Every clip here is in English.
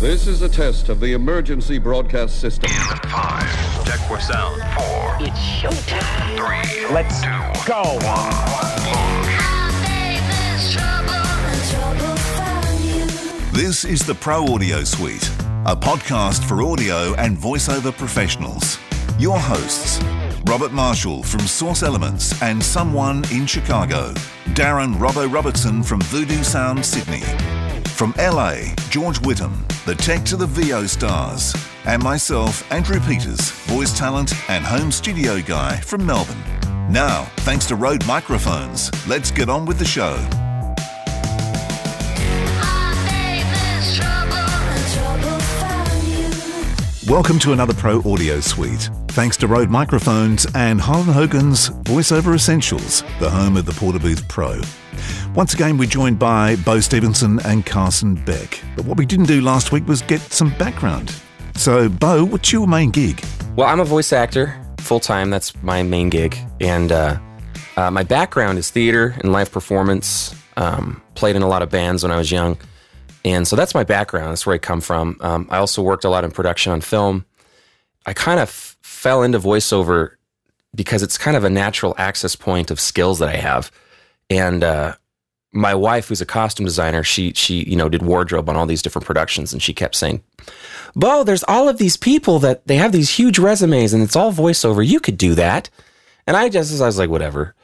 This is a test of the emergency broadcast system. Five. Check for sound. Four. It's showtime. Three. Let's two, go. This is the Pro Audio Suite, a podcast for audio and voiceover professionals. Your hosts, Robert Marshall from Source Elements and Someone in Chicago, Darren Robbo Robertson from Voodoo Sound Sydney, from LA, George Whittam, the tech to the VO stars, and myself, Andrew Peters, voice talent and home studio guy from Melbourne. Now, thanks to Rode microphones, let's get on with the show. Welcome to another Pro Audio Suite. Thanks to Rode Microphones and Harlan Hogan's VoiceOver Essentials, the home of the Porta-Booth Pro. Once again, we're joined by Beau Stephenson and Carson Beck. But what we didn't do last week was get some background. So, Beau, what's your main gig? Well, I'm a voice actor full time. That's my main gig. And uh, uh, my background is theater and live performance. Um, played in a lot of bands when I was young. And so that's my background. That's where I come from. Um, I also worked a lot in production on film. I kind of fell into voiceover because it's kind of a natural access point of skills that I have. And uh, my wife, who's a costume designer, she she you know did wardrobe on all these different productions, and she kept saying, "Beau, there's all of these people that they have these huge resumes, and it's all voiceover. You could do that." And I just I was like, whatever.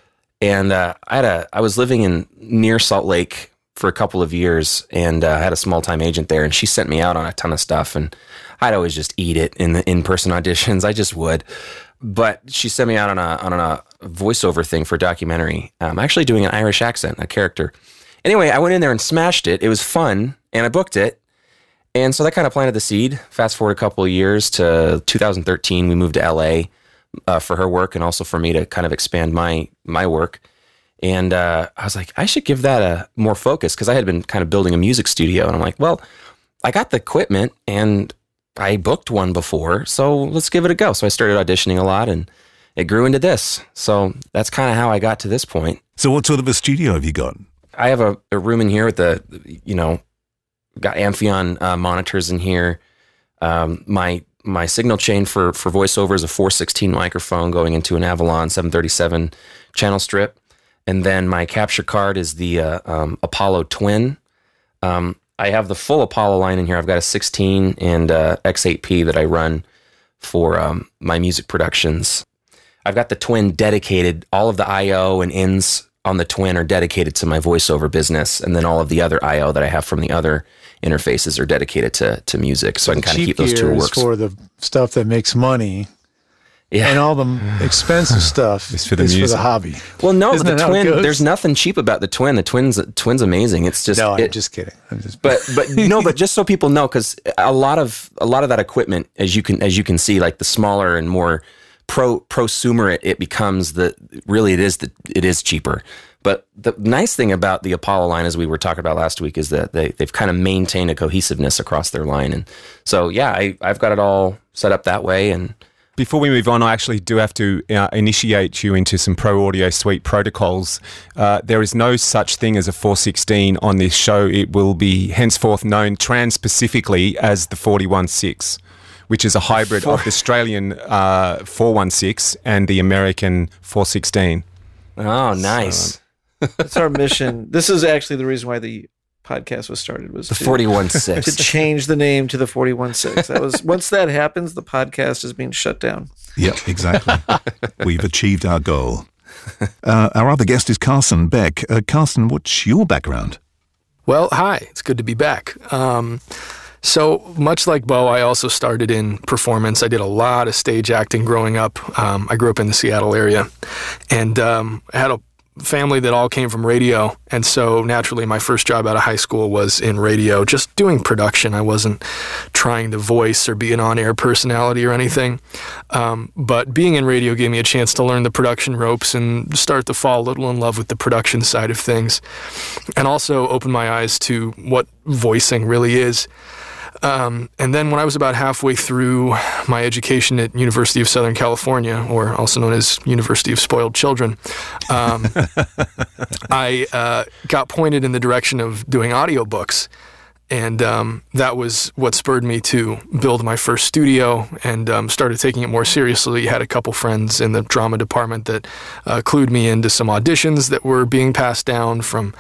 And uh, I had a I was living in near Salt Lake for a couple of years and uh, had a small time agent there and she sent me out on a ton of stuff and I'd always just eat it in the in person auditions. I just would. But she sent me out on a on a voiceover thing for a documentary. I'm actually doing an Irish accent, a character. Anyway, I went in there and smashed it. It was fun and I booked it. And so that kind of planted the seed. Fast forward a couple of years to 2013, we moved to LA uh, for her work and also for me to kind of expand my my work. And uh, I was like, I should give that a more focus because I had been kind of building a music studio. And I'm like, well, I got the equipment and I booked one before. So let's give it a go. So I started auditioning a lot and it grew into this. So that's kind of how I got to this point. So, what sort of a studio have you got? I have a, a room in here with the, you know, got Amphion uh, monitors in here. Um, my my signal chain for for voiceover is a 416 microphone going into an Avalon 737 channel strip and then my capture card is the uh, um, Apollo Twin. Um, I have the full Apollo line in here. I've got a 16 and uh, X8P that I run for um, my music productions. I've got the Twin dedicated. All of the I/O and ins on the Twin are dedicated to my voiceover business, and then all of the other I/O that I have from the other interfaces are dedicated to to music. So I can kind of keep those two works for the stuff that makes money. Yeah. And all the expensive stuff It's for the is for the hobby. Well, no, Isn't the that how it twin. There's nothing cheap about the twin. The twins, twin's amazing. It's just No, I'm it- just kidding. I'm just but but no, but just so people know, because a lot of a lot of that equipment, as you can as you can see, like the smaller and more pro prosumer it, it becomes the really it is the it is cheaper. But the nice thing about the Apollo line, as we were talking about last week, is that they they've kind of maintained a cohesiveness across their line, and so yeah, I I've got it all set up that way, and Before we move on, I actually do have to uh, initiate you into some Pro Audio Suite protocols. Uh, there is no such thing as a 416 on this show. It will be henceforth known trans specifically as the 416, which is a hybrid of the Australian uh, 416 and the American 416. oh, nice. That's our mission. This is actually the reason why the podcast was started was the to, forty one to change the name to the 41 6 That was once that happens, the podcast is being shut down. Yep, exactly. We've achieved our goal. Uh, our other guest is Carson Beck. Uh, Carson, what's your background? Well, hi. It's good to be back. Um, so much like Beau, I also started in performance. I did a lot of stage acting growing up. Um, I grew up in the Seattle area, and um, I had a family that all came from radio, and so naturally, my first job out of high school was in radio, just doing production. I wasn't trying to voice or be an on-air personality or anything, um, but being in radio gave me a chance to learn the production ropes and start to fall a little in love with the production side of things, and also open my eyes to what voicing really is. Um, and then when I was about halfway through my education at University of Southern California, or also known as University of Spoiled Children, um, I uh, got pointed in the direction of doing audiobooks. And um, that was what spurred me to build my first studio and um, started taking it more seriously. Had a couple friends in the drama department that uh, clued me into some auditions that were being passed down from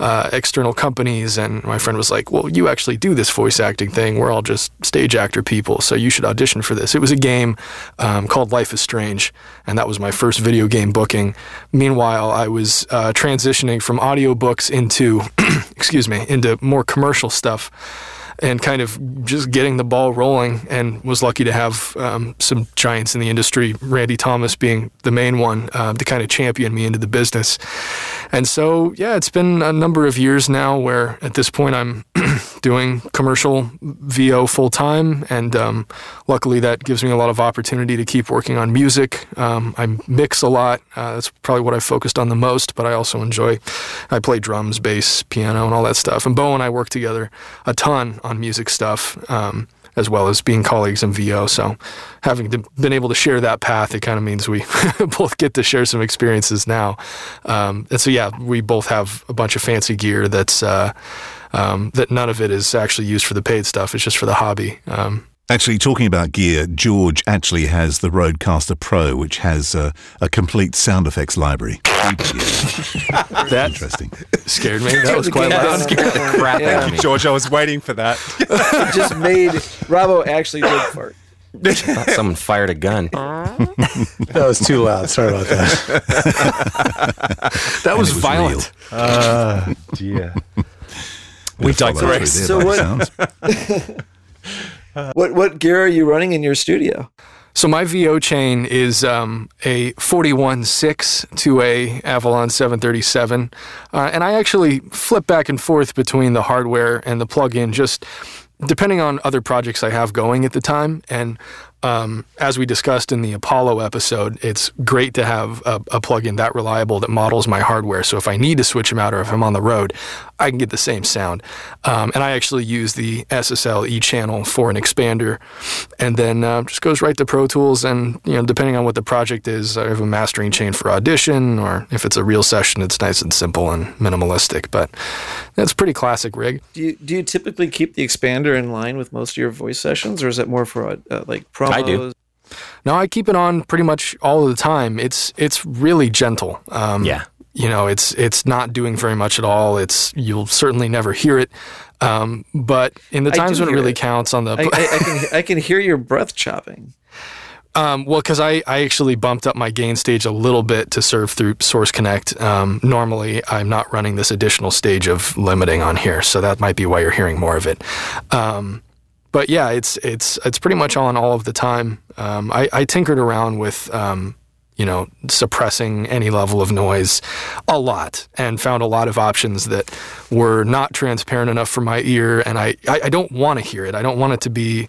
uh, external companies. And my friend was like, "Well, you actually do this voice acting thing. We're all just stage actor people, so you should audition for this." It was a game um, called Life is Strange, and that was my first video game booking. Meanwhile, I was uh, transitioning from audiobooks into, excuse me, into more commercial stuff and kind of just getting the ball rolling and was lucky to have um, some giants in the industry, Randy Thomas being the main one, uh, to kind of champion me into the business. And so, yeah, it's been a number of years now where at this point I'm doing commercial VO full time. And um, luckily that gives me a lot of opportunity to keep working on music. Um, I mix a lot. Uh, that's probably what I focused on the most, but I also enjoy, I play drums, bass, piano, and all that stuff. And Beau and I work together a ton on music stuff. Um, as well as being colleagues in VO. So, having to, been able to share that path, it kind of means we both get to share some experiences now. Um, and so, yeah, we both have a bunch of fancy gear that's uh, um, that none of it is actually used for the paid stuff. It's just for the hobby. Um, Actually, talking about gear, George actually has the Rodecaster Pro, which has uh, a complete sound effects library. that Interesting. scared me. That was quite Yeah. loud. Scared the crap out of me. George, I was waiting for that. It just made Robbo actually did fart. Thought someone fired a gun. That was too loud. Sorry about that. That was, was violent. Uh, dear. We Follow through digress. there So what- sounds. What what gear are you running in your studio? So my VO chain is um, a 41.6 to a Avalon 737, uh, and I actually flip back and forth between the hardware and the plug-in, just depending on other projects I have going at the time. And um, as we discussed in the Apollo episode, it's great to have a, a plug-in that reliable that models my hardware. So if I need to switch them out or if I'm on the road, I can get the same sound. Um, and I actually use the SSL E channel for an expander, and then uh, just goes right to Pro Tools. And you know, depending on what the project is, I have a mastering chain for audition, or if it's a real session, it's nice and simple and minimalistic. But that's pretty classic rig. Do you do you typically keep the expander in line with most of your voice sessions, or is it more for uh, like I do. No, I keep it on pretty much all of the time. It's it's really gentle. Um, Yeah. You know, it's it's not doing very much at all. It's you'll certainly never hear it. Um, but in the times when it really it. counts on the I, I, I can I can hear your breath chopping. Um, well, because I, I actually bumped up my gain stage a little bit to serve through Source Connect. Um, normally, I'm not running this additional stage of limiting on here, so that might be why you're hearing more of it. Um, but yeah, it's it's it's pretty much on all of the time. Um, I, I tinkered around with um, you know suppressing any level of noise a lot and found a lot of options that were not transparent enough for my ear, and I I, I don't want to hear it. I don't want it to be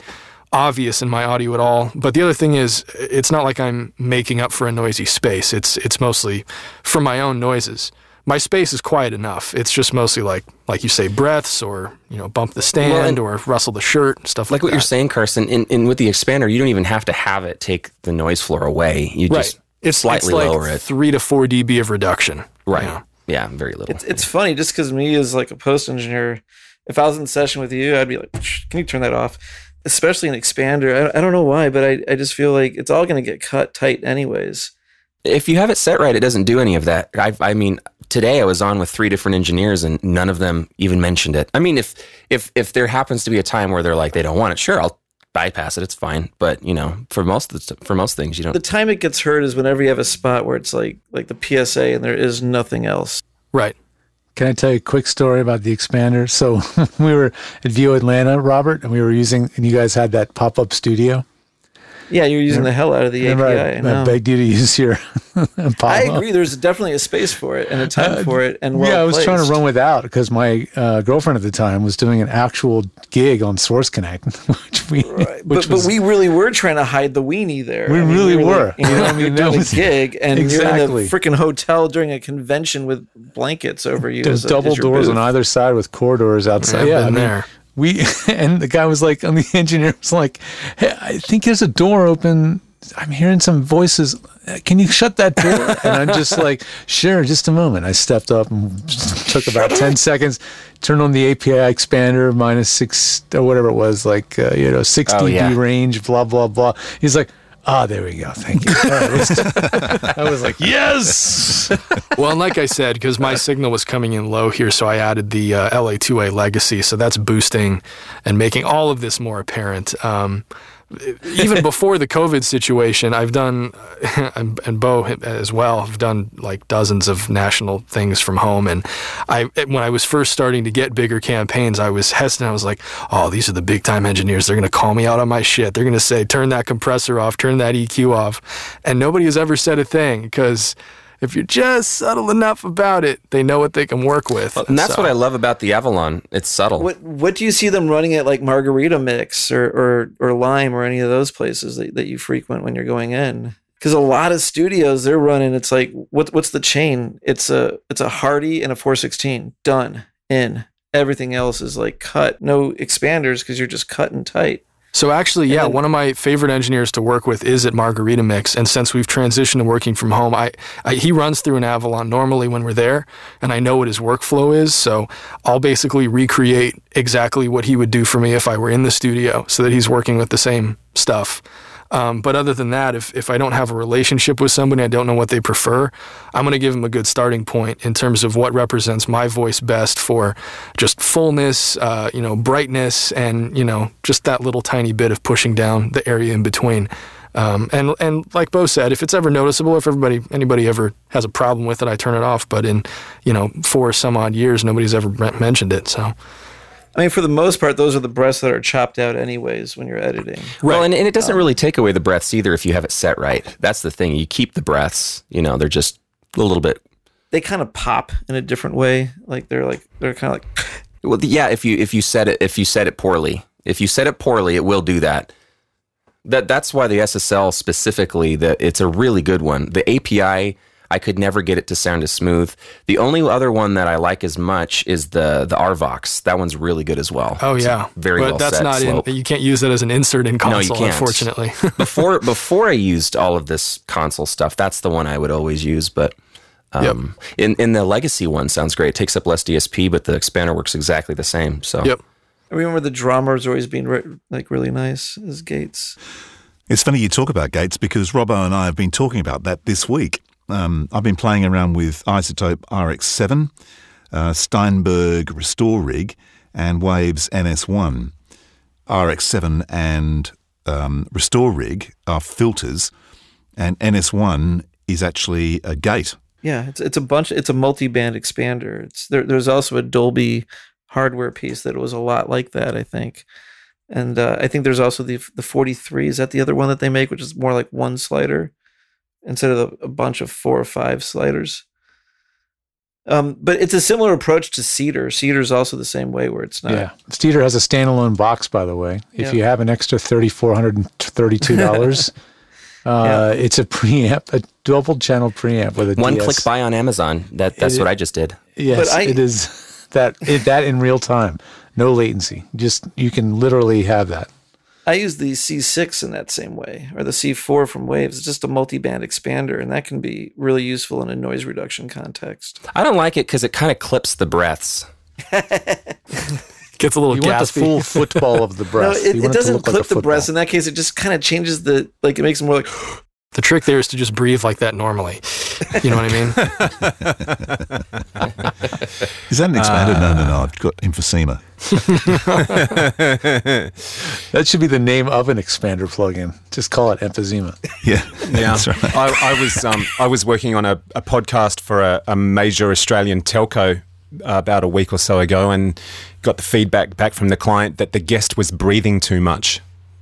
obvious in my audio at all. But the other thing is, it's not like I'm making up for a noisy space. It's it's mostly for my own noises. My space is quiet enough. It's just mostly like like you say breaths or you know bump the stand and- or rustle the shirt stuff like, Like what that. you're saying, Carson, in, in with the expander, you don't even have to have it take the noise floor away. You right. just It's slightly it's like lower it. three to four dB of reduction. Right. you know. Yeah, very little. It's it's funny just because me as like a post engineer, if I was in session with you, I'd be like, can you turn that off? Especially an expander. I, I don't know why, but I, I just feel like it's all going to get cut tight anyways. if you have it set right, it doesn't do any of that. I, I mean, today I was on with three different engineers, and none of them even mentioned it. I mean, if if if there happens to be a time where they're like they don't want it, sure, I'll bypass it. It's fine. But you know, for most of the, for most things, you The don't. The time it gets heard is whenever you have a spot where it's like like the PSA and there is nothing else. Right. Can I tell you a quick story about the expander? So we were at VO Atlanta, Robert, and we were using, and you guys had that pop up studio. Yeah, you're using the hell out of the Remember, API. I, I, I begged you to use your I agree. There's definitely a space for it and a time for it, and well yeah, I was trying to run without because my uh, girlfriend at the time was doing an actual gig on Source Connect, which we, Right. which But, was but we really were trying to hide the weenie there. We really were. You know, You know, I I mean, mean, that doing was- a gig, and Exactly. you're in a freaking hotel during a convention with blankets over you. there's as a- double doors booth. on either side with corridors outside. I've yeah, been I mean, there. We and the guy was like, and the engineer was like, "Hey, I think there's a door open I'm hearing some voices. Can you shut that door? And I'm just like, sure, just a moment. I stepped up and took about 10 seconds, turned on the API expander, minus six or whatever it was, like, uh, you know, 6 Oh, yeah. range, blah, blah, blah. He's like, ah, there we go. Thank you. All right, let's- I was like, yes. Well, and like I said, because my signal was coming in low here, so I added the uh, LA2A legacy. So that's boosting and making all of this more apparent. Um, even before the COVID situation, I've done, and and Bo as well, have done like dozens of national things from home. And I, when I was first starting to get bigger campaigns, I was hesitant. I was like, "Oh, these are the big time engineers. They're going to call me out on my shit. They're going to say, turn that compressor off, turn that EQ off," and nobody has ever said a thing because if you're just subtle enough about it, they know what they can work with. And that's So- what I love about the Avalon. It's subtle. What what do you see them running at like Margarita Mix or or, or Lime or any of those places that, that you frequent when you're going in? Because a lot of studios they're running, it's like what what's the chain? It's a it's a Hardy and a 416 done in. Everything else is like cut, no expanders because you're just cutting tight. So actually, yeah, then- one of my favorite engineers to work with is at Margarita Mix, and since we've transitioned to working from home, I, I he runs through an Avalon normally when we're there, and I know what his workflow is. So I'll basically recreate exactly what he would do for me if I were in the studio, so that he's working with the same stuff. Um, but other than that, if, if I don't have a relationship with somebody, I don't know what they prefer, I'm going to give them a good starting point in terms of what represents my voice best for just fullness, uh, you know, brightness, and, you know, just that little tiny bit of pushing down the area in between. Um, and and like Beau said, if it's ever noticeable, if everybody anybody ever has a problem with it, I turn it off. But in you know four some odd years, nobody's ever mentioned it. So I mean, for the most part, those are the breaths that are chopped out anyways when you're editing. Well, and, and it Um, doesn't really take away the breaths either if you have it set right. That's the thing. You keep the breaths. You know, they're just a little bit. They kind of pop in a different way. Like they're like they're kind of like Well, yeah. If you if you set it if you set it poorly, if you set it poorly, it will do that. That that's why the SSL specifically that it's a really good one. The API I could never get it to sound as smooth. The only other one that I like as much is the the Arvox. That one's really good as well. oh It's yeah, very but well that's set not slope. in. You can't use it as an insert in console. No, you console, can't. unfortunately. before before I used all of this console stuff, that's the one I would always use. But um, in in the legacy one, sounds great. It takes up less DSP, but the expander works exactly the same. So yep. I remember the drummers always being re- like really nice as Gates. It's funny you talk about Gates because Robbo and I have been talking about that this week. Um, I've been playing around with iZotope RX7, uh, Steinberg Restore Rig, and Waves NS1. RX7 and um, Restore Rig are filters, and NS1 is actually a gate. Yeah, it's it's a bunch. It's a multi-band expander. It's there. There's also a Dolby hardware piece that was a lot like that. I think, and uh, I think there's also the the 43. Is that the other one that they make, which is more like one slider instead of a bunch of four or five sliders. Um, but it's a similar approach to Cedar. Cedar's also the same way, where it's not. Yeah. Cedar has a standalone box, by the way. If Yeah. you have an extra $3,432, uh, it's a preamp, a double channel preamp with a one DS. click buy on Amazon. That that's It- what I just did. Yes, But I- it is that it, that in real time, no latency. Just you can literally have that. I use the C6 in that same way, or the C4 from Waves. It's just a multi-band expander, and that can be really useful in a noise reduction context. I don't like it because it kind of clips the breaths. Gets a little You want the full football of the No, breath. it, it doesn't look like clip a the football. breaths. In that case, it just kind of changes the like. It makes it more like. The trick there is to just breathe like that normally. You know what I mean? Is that an expander? no, no, no. I've got emphysema. That should be the name of an expander plugin. Just call it emphysema. Yeah, Yeah, that's right. I, I was um, I was working on a, a podcast for a, a major Australian telco uh, about a week or so ago, and got the feedback back from the client that the guest was breathing too much.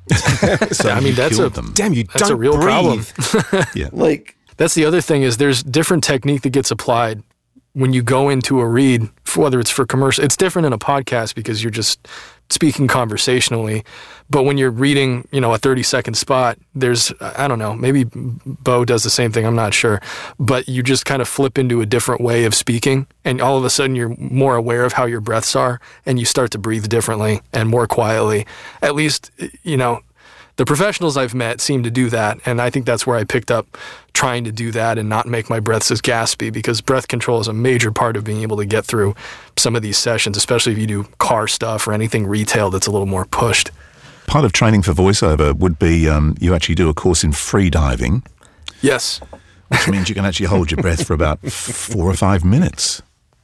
So I mean, that's killed a- them. Damn, you That's don't a real breathe. problem. like That's the other thing is there's different technique that gets applied when you go into a read, whether it's for commercial. It's different in a podcast because you're just speaking conversationally. But when you're reading, you know, a 30 second spot, there's, I don't know, maybe Beau does the same thing. I'm not sure. But you just kind of flip into a different way of speaking. And all of a sudden you're more aware of how your breaths are and you start to breathe differently and more quietly. At least, you know, the professionals I've met seem to do that, and I think that's where I picked up trying to do that and not make my breaths as gaspy because breath control is a major part of being able to get through some of these sessions, especially if you do car stuff or anything retail that's a little more pushed. Part of training for voiceover would be um, you actually do a course in free diving, Yes. which means you can actually hold your breath for about four or five minutes.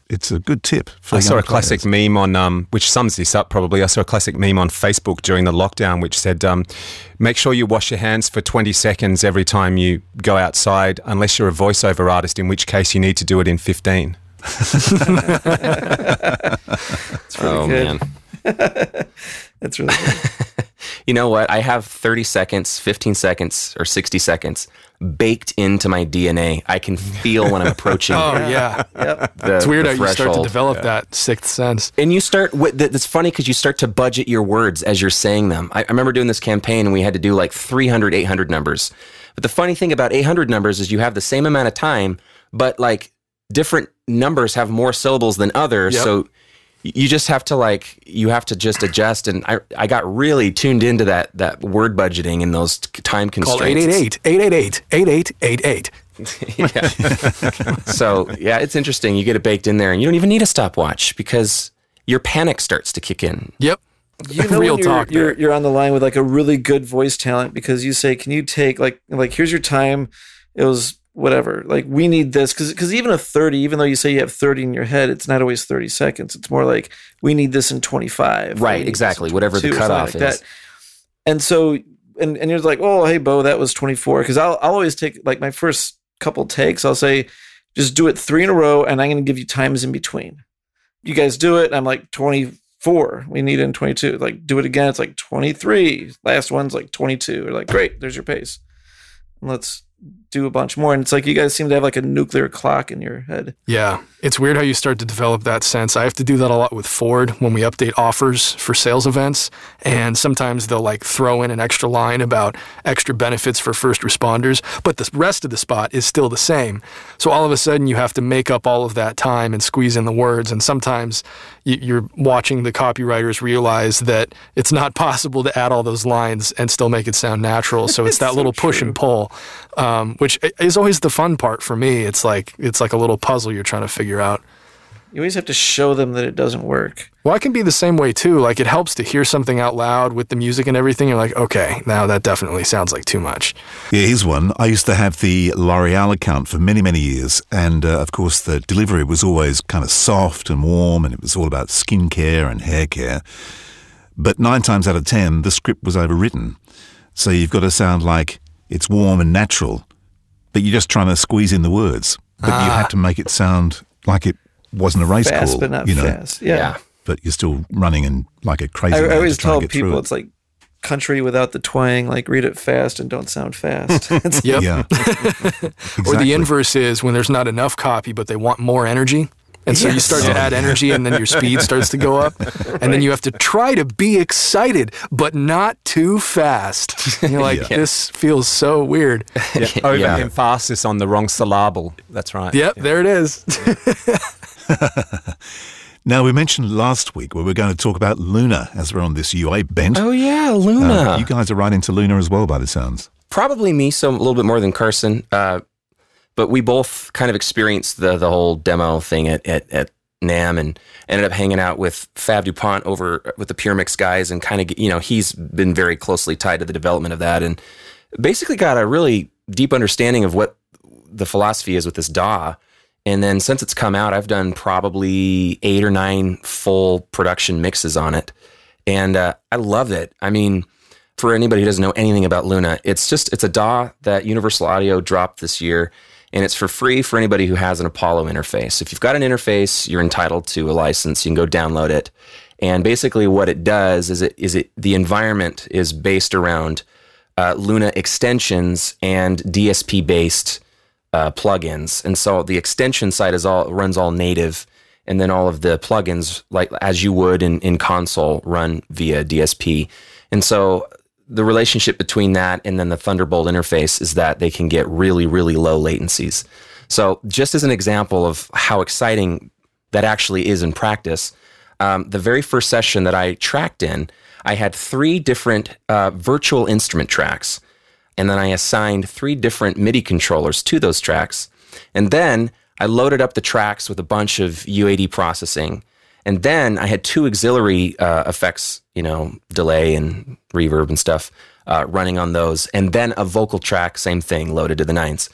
It's a good tip. For I saw young a classic players. meme on, um, which sums this up probably. I saw a classic meme on Facebook during the lockdown, which said, um, "Make sure you wash your hands for 20 seconds every time you go outside, unless you're a voiceover artist, in which case you need to do it in 15." Oh good. man. That's really good. You know what? I have 30 seconds, 15 seconds, or 60 seconds baked into my DNA. I can feel when I'm approaching. Oh yeah. yep. the, It's weird how you start to threshold. develop that sixth sense. And you start. wi- th- That's funny because you start to budget your words as you're saying them. I, I remember doing this campaign and we had to do like 300, 800 numbers. But the funny thing about 800 numbers is you have the same amount of time, but like different numbers have more syllables than others. Yep. So y- you just have to like you have to just adjust. And I I got really tuned into that that word budgeting and those t- time Call constraints. 888 888 8888. so yeah, it's interesting. You get it baked in there, and you don't even need a stopwatch because your panic starts to kick in. Yep. you know Real you're, talk You're, you're on the line with like a really good voice talent because you say, "Can you take like like here's your time?" It was whatever. Like we need this because because even a thirty, even though you say you have thirty in your head, it's not always thirty seconds. It's more like we need this in twenty five. Right, exactly, whatever the cutoff is. And so and and you're like, "Oh, hey, Beau, that was twenty four. Because I'll I'll always take like my first couple takes. I'll say, just do it three in a row, and I'm going to give you times in between. You guys do it. And I'm like twenty four. We need it in twenty two. Like do it again. It's like twenty three. Last one's like twenty two. We're like, great. There's your pace. And let's do a bunch more. And it's like you guys seem to have like a nuclear clock in your head. Yeah, it's weird how you start to develop that sense. I have to do that a lot with Ford when we update offers for sales events. And sometimes they'll like throw in an extra line about extra benefits for first responders, but the rest of the spot is still the same. So all of a sudden you have to make up all of that time and squeeze in the words. And sometimes you're watching the copywriters realize that it's not possible to add all those lines and still make it sound natural. So it's that little push and pull, um, which is always the fun part for me. It's like it's like a little puzzle you're trying to figure out. You always have to show them that it doesn't work. Well, I can be the same way too. Like it helps to hear something out loud with the music and everything. You're like, okay, now that definitely sounds like too much. Yeah, here's one. I used to have the L'Oreal account for many, many years. And uh, of course, the delivery was always kind of soft and warm, and it was all about skincare and hair care. But nine times out of ten, the script was overwritten. So you've got to sound like it's warm and natural, but you're just trying to squeeze in the words. But you had ah. to make it sound like it wasn't a race Fast, call, but not you know. fast. Yeah. Yeah. But you're still running and like a crazy. I, I always try and tell get people it. it's like country without the twang. Like read it fast and don't sound fast. Yep. yeah, Or the inverse is when there's not enough copy, but they want more energy. And so you start to add energy, and then your speed starts to go up. And then you have to try to be excited, but not too fast. And you're like, Yeah. this feels so weird. Yeah, overemphasis on the wrong syllable. That's right. Yep, there it is. Now, we mentioned last week we were going to talk about Luna as we're on this UA bent. Oh yeah, Luna. Uh, you guys are right into Luna as well, by the sounds. Probably me, so a little bit more than Carson. Uh, but we both kind of experienced the the whole demo thing at, at, at NAMM and ended up hanging out with Fab DuPont over with the Pure Mix guys and kind of, you know, he's been very closely tied to the development of that and basically got a really deep understanding of what the philosophy is with this DAW. And then since it's come out, I've done probably eight or nine full production mixes on it. And uh, I love it. I mean, for anybody who doesn't know anything about Luna, it's just it's a DAW that Universal Audio dropped this year, and it's for free for anybody who has an Apollo interface. If you've got an interface, you're entitled to a license. You can go download it, and basically what it does is it is it the environment is based around uh, Luna extensions and DSP based uh, plugins, and so the extension side is all runs all native, and then all of the plugins, like as you would in, in console, run via DSP. And so the relationship between that and then the Thunderbolt interface is that they can get really, really low latencies. So just as an example of how exciting that actually is in practice, um, the very first session that I tracked in, I had three different uh, virtual instrument tracks. And then I assigned three different MIDI controllers to those tracks. And then I loaded up the tracks with a bunch of UAD processing. And then I had two auxiliary uh, effects, you know, delay and reverb and stuff uh, running on those. And then a vocal track, same thing, loaded to the nines.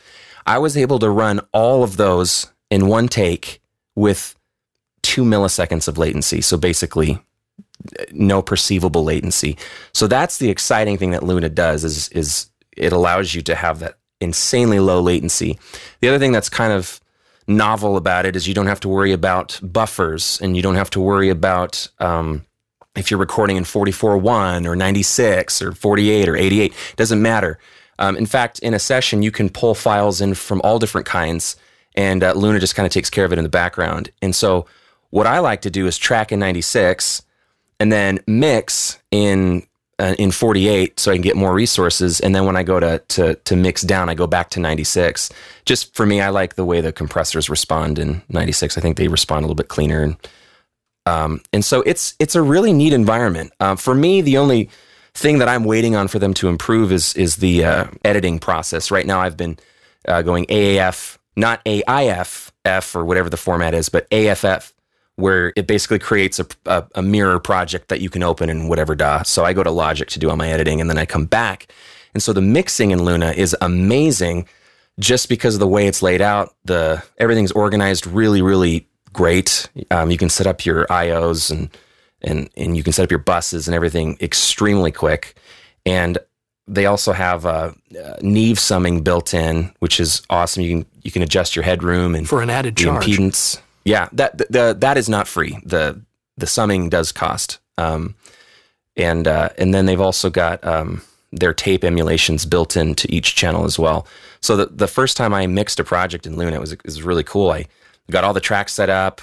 I was able to run all of those in one take with two milliseconds of latency. So basically, no perceivable latency. So that's the exciting thing that Luna does is is it allows you to have that insanely low latency. The other thing that's kind of novel about it is you don't have to worry about buffers and you don't have to worry about um, if you're recording in 44.1 or 96 or 48 or 88. It doesn't matter. Um, in fact, in a session, you can pull files in from all different kinds, and uh, Luna just kind of takes care of it in the background. And so, what I like to do is track in 96 and then mix in uh, in 48 so I can get more resources. And then when I go to, to, to mix down, I go back to 96. Just for me, I like the way the compressors respond in 96. I think they respond a little bit cleaner. And, um, and so it's, it's a really neat environment. Uh, for me, the only thing that I'm waiting on for them to improve is, is the uh, editing process. Right now, I've been uh, going AAF, not AIF, F or whatever the format is, but AFF where it basically creates a, a, a, mirror project that you can open in whatever DAW. So I go to Logic to do all my editing and then I come back. And so the mixing in Luna is amazing just because of the way it's laid out. The everything's organized really, really great. Um, you can set up your IOs and and and you can set up your buses and everything extremely quick. And they also have uh, uh, Neve summing built in, which is awesome. You can you can adjust your headroom and for an added charge. impedance. Yeah, that the, that is not free. the The summing does cost, um, and uh, and then they've also got um, their tape emulations built into each channel as well. So the the first time I mixed a project in Luna, it was it was really cool. I got all the tracks set up,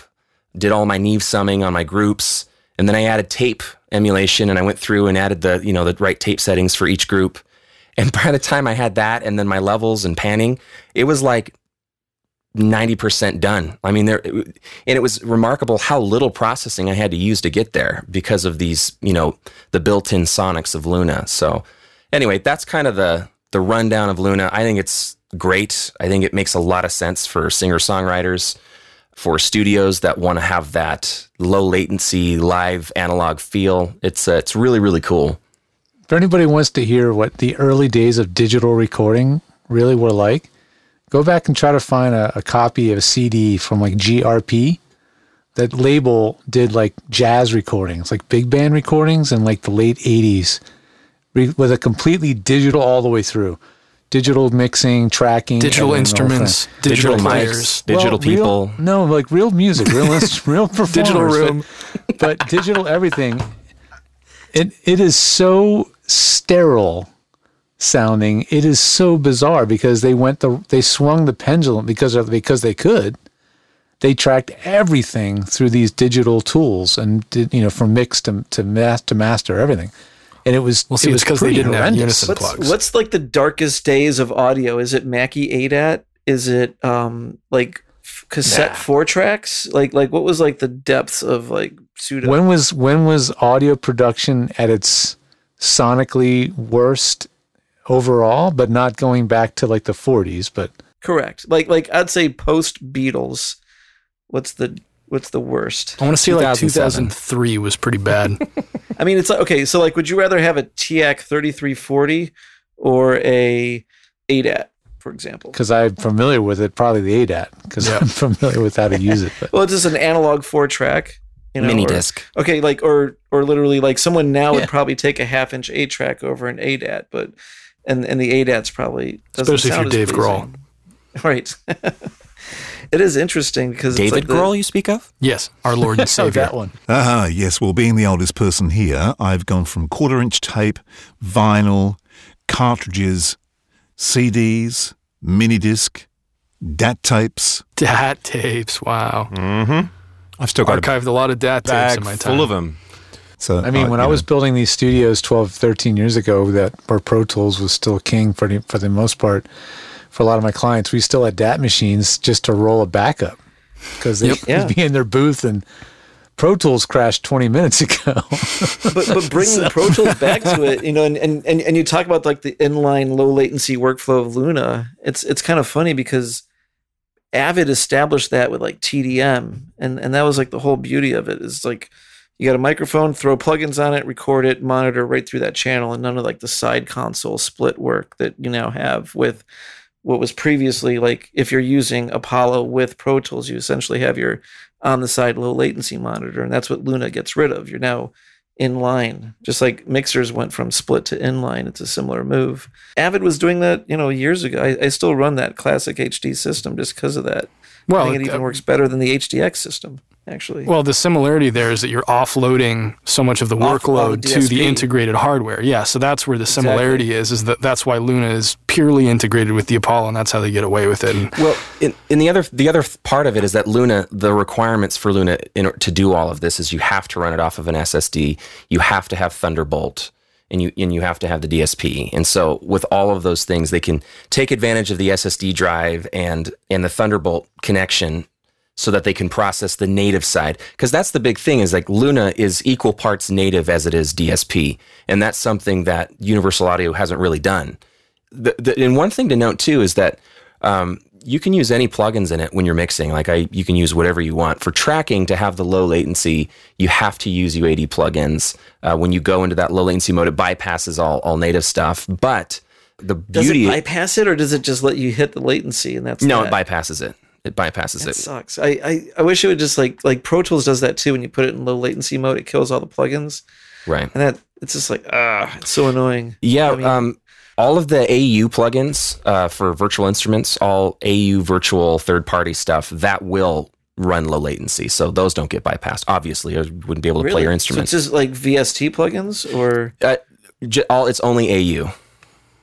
did all my Neve summing on my groups, and then I added tape emulation, and I went through and added the you know the right tape settings for each group. And by the time I had that, and then my levels and panning, it was like 90% done. I mean, there, and it was remarkable how little processing I had to use to get there because of these, you know, the built in sonics of Luna. So, anyway, that's kind of the, the rundown of Luna. I think it's great. I think it makes a lot of sense for singer songwriters, for studios that want to have that low latency, live analog feel. It's, uh, it's really, really cool. If anybody wants to hear what the early days of digital recording really were like, go back and try to find a, a copy of a CD from like GRP. That label did like jazz recordings, like big band recordings in like the late 80s with a completely digital all the way through. Digital mixing, tracking, digital instruments, digital, digital players, digital well, people. Real, no, like real music, real real performers. digital room, but, but digital everything. It it is so sterile sounding. It is so bizarre because they went the they swung the pendulum because of because they could. They tracked everything through these digital tools and did you know from mix to to master to master everything. And it was well, see, it was because they didn't horrendous. have unison what's, plugs. What's like the darkest days of audio? Is it Mackie ADAT? Is it um like cassette Nah. four tracks? Like like what was like the depths of like pseudo? When was when was audio production at its sonically worst overall, but not going back to like the 40s, but Correct. Like like I'd say post Beatles. What's the what's the worst? I want to say like 2003 was pretty bad. I mean, it's like okay. So like, would you rather have a TEAC thirty three forty or a ADAT, for example? because I'm familiar with it, probably the ADAT, because I'm familiar with how to use it. But Well, it's just an analog four track. You know, Mini or- disc. Okay, like or or literally like someone now Yeah. would probably take a half inch eight track over an ADAT, but and and the ADAT's probably doesn't Especially if you're as Dave Grohl. pleasing. Right. it is interesting because David it's like the- Grohl, you speak of? yes, our Lord and Savior. that one. Ah, yes. Well, being the oldest person here, I've gone from quarter inch tape, vinyl, cartridges, CDs, mini disc, DAT tapes. Dat tapes. Wow. Mm-hmm. I've still got Archived a lot of dat tapes in my time. full of them. So I mean, uh, when you I was know, building these studios 12, 13 years ago, that where Pro Tools was still king for the, for the most part, for a lot of my clients, we still had DAT machines just to roll a backup because they Yep. would Yeah. be in their booth and Pro Tools crashed 20 minutes ago. but but bringing Pro Tools back to it, you know, and, and and and you talk about like the inline low latency workflow of Luna. It's it's kind of funny because Avid established that with like TDM, and and that was like the whole beauty of it. Is like you got a microphone, throw plugins on it, record it, monitor right through that channel, and none of like the side console split work that you now have with what was previously like if you're using Apollo with Pro Tools, you essentially have your on the side low latency monitor, and that's what Luna gets rid of. You're now inline, just like mixers went from split to inline. It's a similar move. Avid was doing that, you know, years ago. I, I still run that classic HD system just because of that. Well, I think it even uh, works better than the HDX system, actually. Well, the similarity there is that you're offloading so much of the Off- workload to the integrated hardware. Yeah, so that's where the similarity is. Is that that's why Luna is purely integrated with the Apollo, and that's how they get away with it. And Well, in, in the other the other part of it is that Luna, the requirements for Luna in, to do all of this is you have to run it off of an SSD, you have to have Thunderbolt, and you and you have to have the DSP. And so with all of those things, they can take advantage of the SSD drive and and the Thunderbolt connection so that they can process the native side because that's the big thing is like luna is equal parts native as it is dsp and that's something that universal audio hasn't really done the, the, and one thing to note too is that um, you can use any plugins in it when you're mixing. Like I, you can use whatever you want for tracking to have the low latency. You have to use UAD plugins. Uh, when you go into that low latency mode, it bypasses all all native stuff. But the does beauty, it bypass it, or does it just let you hit the latency and that's no, that? it bypasses it. It bypasses That it. sucks. I, I I wish it would just like like Pro Tools does that too. When you put it in low latency mode, it kills all the plugins, Right. and that it's just like ah, it's so annoying. Yeah. I mean- um, all of the AU plugins uh, for virtual instruments, all AU virtual third party stuff, that will run low latency. So those don't get bypassed. Obviously, or you wouldn't be able to play your So instruments. it's just like VST plugins, or uh, j- all it's only AU.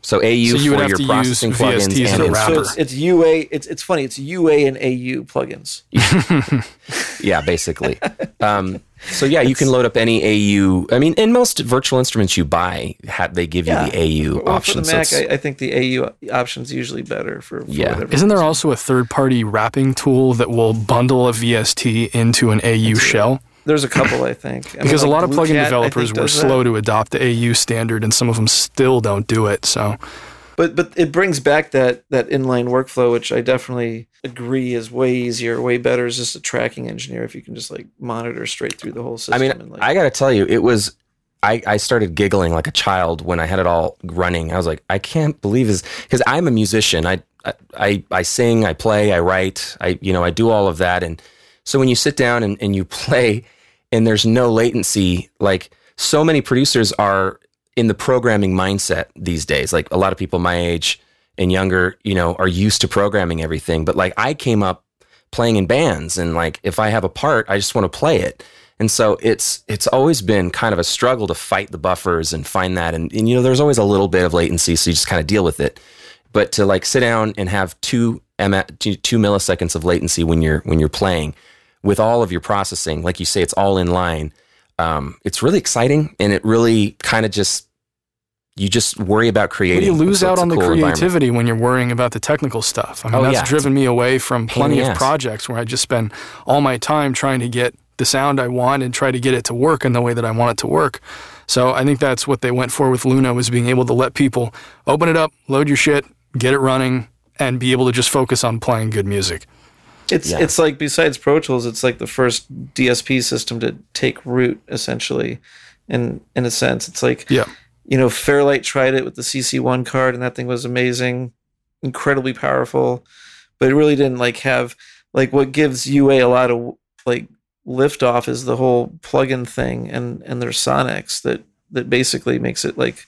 So AU So you for would have your to use processing plugins VSTs and as a so it's, it's UA. It's it's funny. It's UA and AU plugins. Yeah, basically. um, so yeah, you can load up any AU. I mean, in most virtual instruments you buy, ha- they give you the AU Well, option. For the So Mac, it's- I, I think the AU option's usually better for, for Yeah. whatever. isn't there reason. also a third-party wrapping tool that will bundle a VST into an AU shell? There's a couple, I think. I mean, Because a lot of plugin Cat, developers think, were does that. slow to adopt the AU standard, and some of them still don't do it. So But but it brings back that that inline workflow, which I definitely agree is way easier, way better as just a tracking engineer if you can just like monitor straight through the whole system. I mean, and, like, I got to tell you, it was. I, I started giggling like a child when I had it all running. I was like, I can't believe this because I'm a musician. I, I I I sing, I play, I write, I you know I do all of that. And so when you sit down and, and you play, and there's no latency, like so many producers are in the programming mindset these days. Like a lot of people my age and younger, you know, are used to programming everything. But like I came up playing in bands and like if I have a part, I just want to play it. And so it's it's always been kind of a struggle to fight the buffers and find that and, and you know there's always a little bit of latency so you just kind of deal with it. But to like sit down and have two M- two, two milliseconds of latency when you're when you're playing with all of your processing, like you say, it's all in line. Um, it's really exciting and it really kind of just you just worry about But creating. you lose So out on the cool environment. creativity when you're worrying about the technical stuff. I mean, Oh, that's yeah. driven me away from plenty of ass. projects where I just spend all my time trying to get the sound I want and try to get it to work in the way that I want it to work. So I think that's what they went for with Luna was being able to let people open it up, load your shit, get it running, and be able to just focus on playing good music. It's yeah. it's like besides Pro Tools, it's like the first DSP system to take root essentially. In in a sense, it's like Yeah. you know, Fairlight tried it with the CC1 card, and that thing was amazing, incredibly powerful, but it really didn't like have like what gives UA a lot of like lift off is the whole plugin thing and and their Sonics that that basically makes it like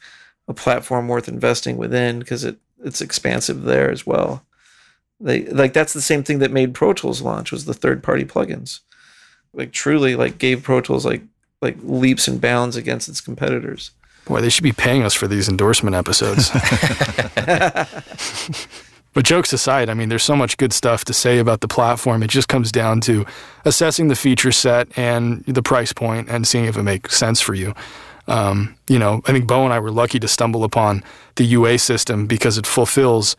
a platform worth investing within because it it's expansive there as well. They like that's the same thing that made Pro Tools launch was the third party plugins. Like truly like gave Pro Tools like like leaps and bounds against its competitors. Boy, they should be paying us for these endorsement episodes. but jokes aside, I mean, there's so much good stuff to say about the platform. It just comes down to assessing the feature set and the price point and seeing if it makes sense for you. Um, you know, I think Beau and I were lucky to stumble upon the UA system because it fulfills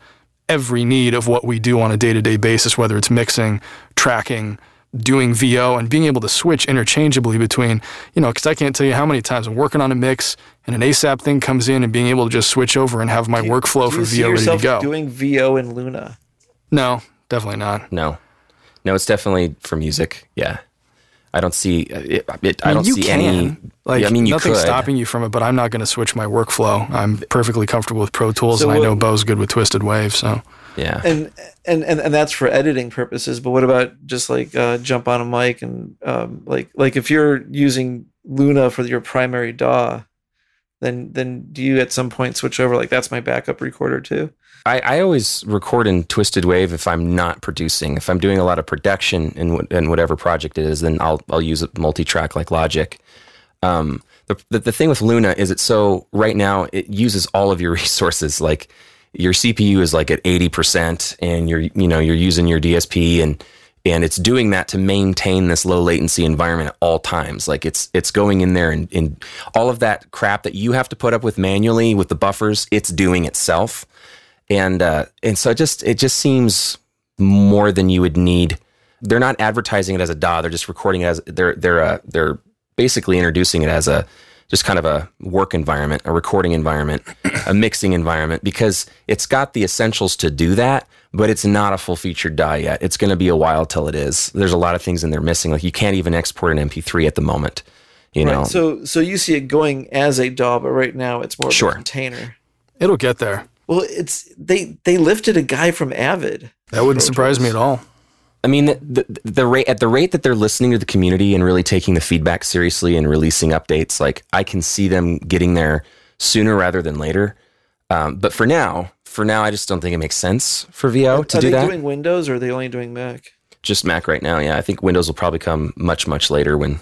every need of what we do on a day to day basis, whether it's mixing, tracking, doing VO and being able to switch interchangeably between, you know, because I can't tell you how many times I'm working on a mix and an ASAP thing comes in and being able to just switch over and have my workflow Do for VO ready to yourself go. doing VO in Luna? no, definitely not. No, no, it's definitely for music. Yeah, I don't see it. it I, mean, don't you see can. any. Like, yeah, I mean, you nothing's could. stopping you from it, but I'm not going to switch my workflow. I'm perfectly comfortable with Pro Tools, So and I know Beau's good with Twisted Wave. So Yeah, and and and, and that's for editing purposes but what about just like uh, jump on a mic and um, like like if you're using luna for your primary daw then then do you at some point switch over like that's my backup recorder too I, I always record in TwistedWave if I'm not producing. If I'm doing a lot of production in in whatever project it is, then I'll I'll use a multi-track like Logic. Um, the, the the thing with Luna is it's so right now it uses all of your resources. Like your CPU is like at eighty percent, and you're you know you're using your DSP and and it's doing that to maintain this low latency environment at all times. Like it's it's going in there and, and all of that crap that you have to put up with manually with the buffers, it's doing itself and uh, and so it just it just seems more than you would need. They're not advertising it as a DAW; they're just recording it as they're they're uh, they're basically introducing it as a just kind of a work environment, a recording environment, a mixing environment because it's got the essentials to do that, but it's not a full featured DAW yet. It's going to be a while till it is. There's a lot of things in there missing, like you can't even export an MP3 at the moment. You know, so so you see it going as a daw but right now it's more of Sure. a container it'll get there. Well it's they they lifted a guy from avid That wouldn't surprise me at all. I mean, the, the, the rate at the rate that they're listening to the community and really taking the feedback seriously and releasing updates, like I can see them getting there sooner rather than later. Um, but for now, for now, I just don't think it makes sense for VO to do that. are do they that. doing windows or are they only doing mac just Mac right now, yeah. I think Windows will probably come much much later when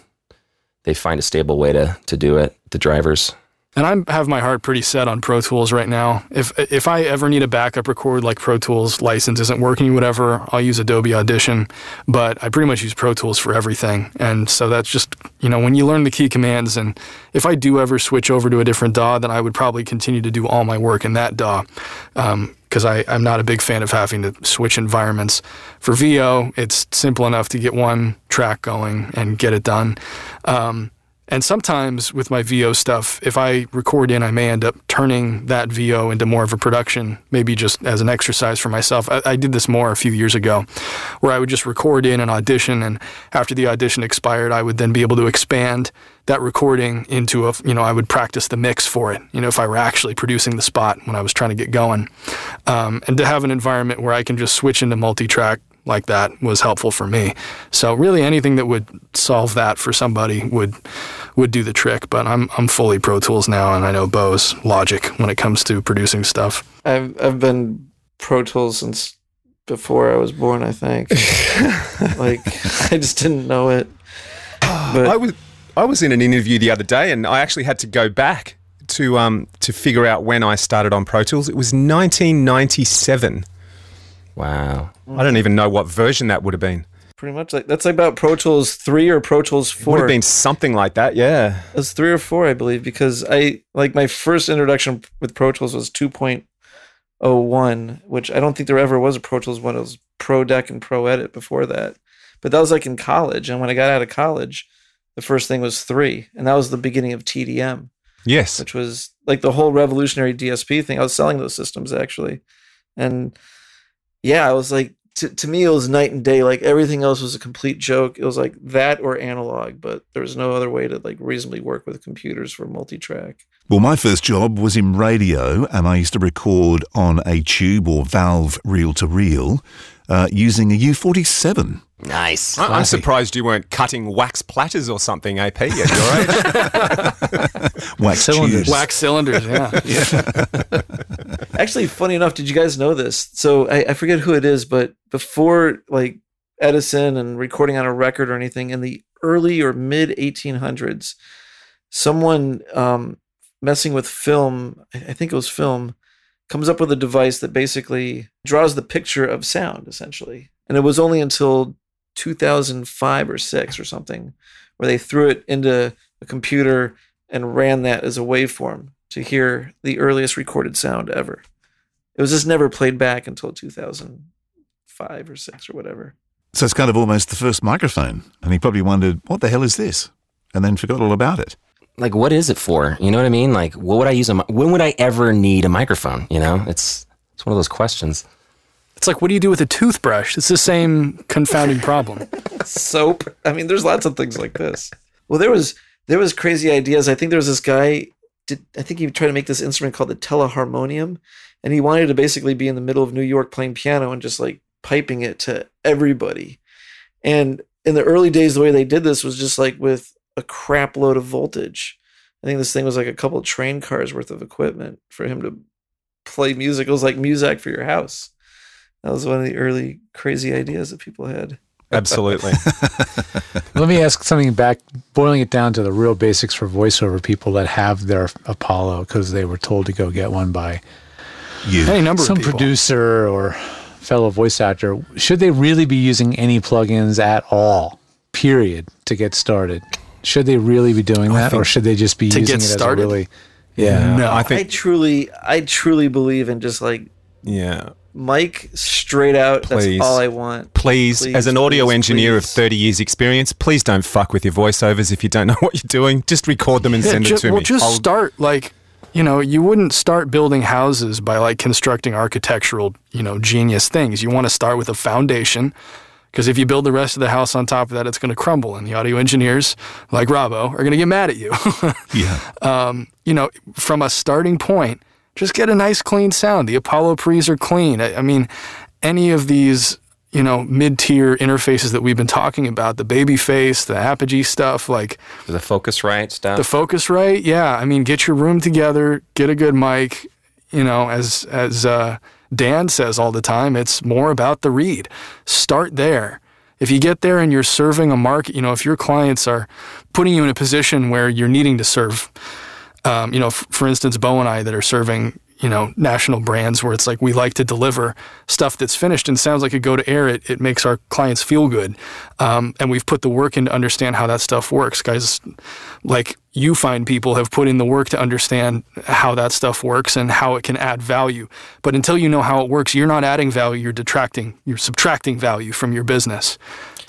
they find a stable way to to do it. The drivers. And I have my heart pretty set on Pro Tools right now. If if I ever need a backup record, like Pro Tools license isn't working, whatever, I'll use Adobe Audition. But I pretty much use Pro Tools for everything. And so that's just you know when you learn the key commands. And if I do ever switch over to a different DAW, then I would probably continue to do all my work in that DAW. Because I I'm not a big fan of having to switch environments. For VO, it's simple enough to get one track going and get it done. Um, and sometimes with my VO stuff, if I record in, I may end up turning that VO into more of a production, maybe just as an exercise for myself. I, I did this more a few years ago, where I would just record in an audition, and after the audition expired, I would then be able to expand that recording into a, you know, I would practice the mix for it, you know, if I were actually producing the spot when I was trying to get going. Um, and to have an environment where I can just switch into multi track like that was helpful for me. So really anything that would solve that for somebody would would do the trick. But I'm I'm fully Pro Tools now and I know Beau's logic when it comes to producing stuff. I've I've been Pro Tools since before I was born. I think. like I just didn't know it. But I was I was in an interview the other day, and I actually had to go back to um to figure out when I started on Pro Tools. It was 1997. Wow. I don't even know what version that would have been. pretty much like that's about Pro Tools three or Pro Tools four. Would have been something like that. Yeah. It was three or four, I believe, because I like my first introduction with Pro Tools was 2.01, which I don't think there ever was a Pro Tools one. It was Pro Deck and Pro Edit before that. But that was like in college. And when I got out of college, the first thing was three. And that was the beginning of TDM, Yes. which was like the whole revolutionary DSP thing. I was selling those systems actually. And yeah, I was like, to, to me, it was night and day. Like everything else was a complete joke. It was like that or analog, but there was no other way to like reasonably work with computers for multi-track. Well, my first job was in radio, and I used to record on a tube or valve reel to reel uh, using a U47. Nice. I- I'm surprised you weren't cutting wax platters or something, AP, at your age. Wax Cylinders. tubes. Wax cylinders, yeah. Actually, funny enough, did you guys know this? So I, I forget who it is, but before like Edison and recording on a record or anything in the early or mid 1800s, someone um, messing with film, I I think it was film, comes up with a device that basically draws the picture of sound essentially. And it was only until 2005 or six or something where they threw it into a computer and ran that as a waveform to hear the earliest recorded sound ever. It was just never played back until 2005 or six or whatever. So it's kind of almost the first microphone. And he probably wondered, what the hell is this? And then forgot all about it. Like, what is it for? You know what I mean? Like, what would I use a? When would I ever need a microphone? You know, it's it's one of those questions. It's like, what do you do with a toothbrush? It's the same confounding problem. soap. I mean, there's lots of things like this. Well, there was there was crazy ideas. I think there was this guy. Did I think he tried to make this instrument called the teleharmonium, and he wanted to basically be in the middle of New York playing piano and just like piping it to everybody. And in the early days, the way they did this was just like with a crap load of voltage. I think this thing was like a couple of train cars worth of equipment for him to play music. It was like music for your house. That was one of the early crazy ideas that people had. Absolutely. Let me ask something back, boiling it down to the real basics for voiceover people that have their Apollo because they were told to go get one by You. Any number some of people. producer or fellow voice actor. Should they really be using any plugins at all, period, to get started? Should they really be doing that or should they just be To using get it started? as a really. Yeah. No, I think I truly, I truly believe in just like yeah. Mike straight out. Please. That's all I want. Please, Please, as an audio please, engineer of 30 years experience, please don't fuck with your voiceovers if you don't know what you're doing. Just record them and Yeah, send ju- it to well, me. just I'll- start like, you know, you wouldn't start building houses by like constructing architectural, you know, genius things. You want to start with a foundation because if you build the rest of the house on top of that, it's going to crumble. And the audio engineers, like Robbo, are going to get mad at you. Yeah. you know, from a starting point, just get a nice clean sound. The Apollo pre's are clean. I, I mean, any of these, you know, mid-tier interfaces that we've been talking about, the Babyface, the Apogee stuff, like The Focusrite stuff. the Focusrite yeah i mean get your room together get a good mic you know as as uh, dan says all the time it's more about the read. Start there. If you get there and you're serving a market you know if your clients are putting you in a position where you're needing to serve um, you know f- for instance Beau and i that are serving you know national brands where it's like we like to deliver stuff that's finished. And sounds like a go to air it, it makes our clients feel good. Um, and we've put the work in to understand how that stuff works. Guys like you find people have put in the work to understand how that stuff works and how it can add value. But until you know how it works you're not adding value you're detracting you're subtracting value from your business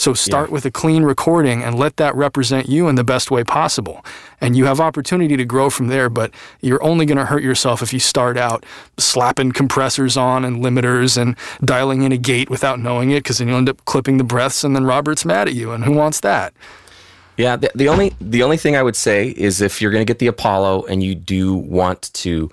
so start with a clean recording and let that represent you in the best way possible. And you have opportunity to grow from there, but you're only going to hurt yourself if you start out slapping compressors on and limiters and dialing in a gate without knowing it because then you'll end up clipping the breaths and then Robert's mad at you. And who wants that? Yeah, the, the only the only thing I would say is if you're going to get the Apollo and you do want to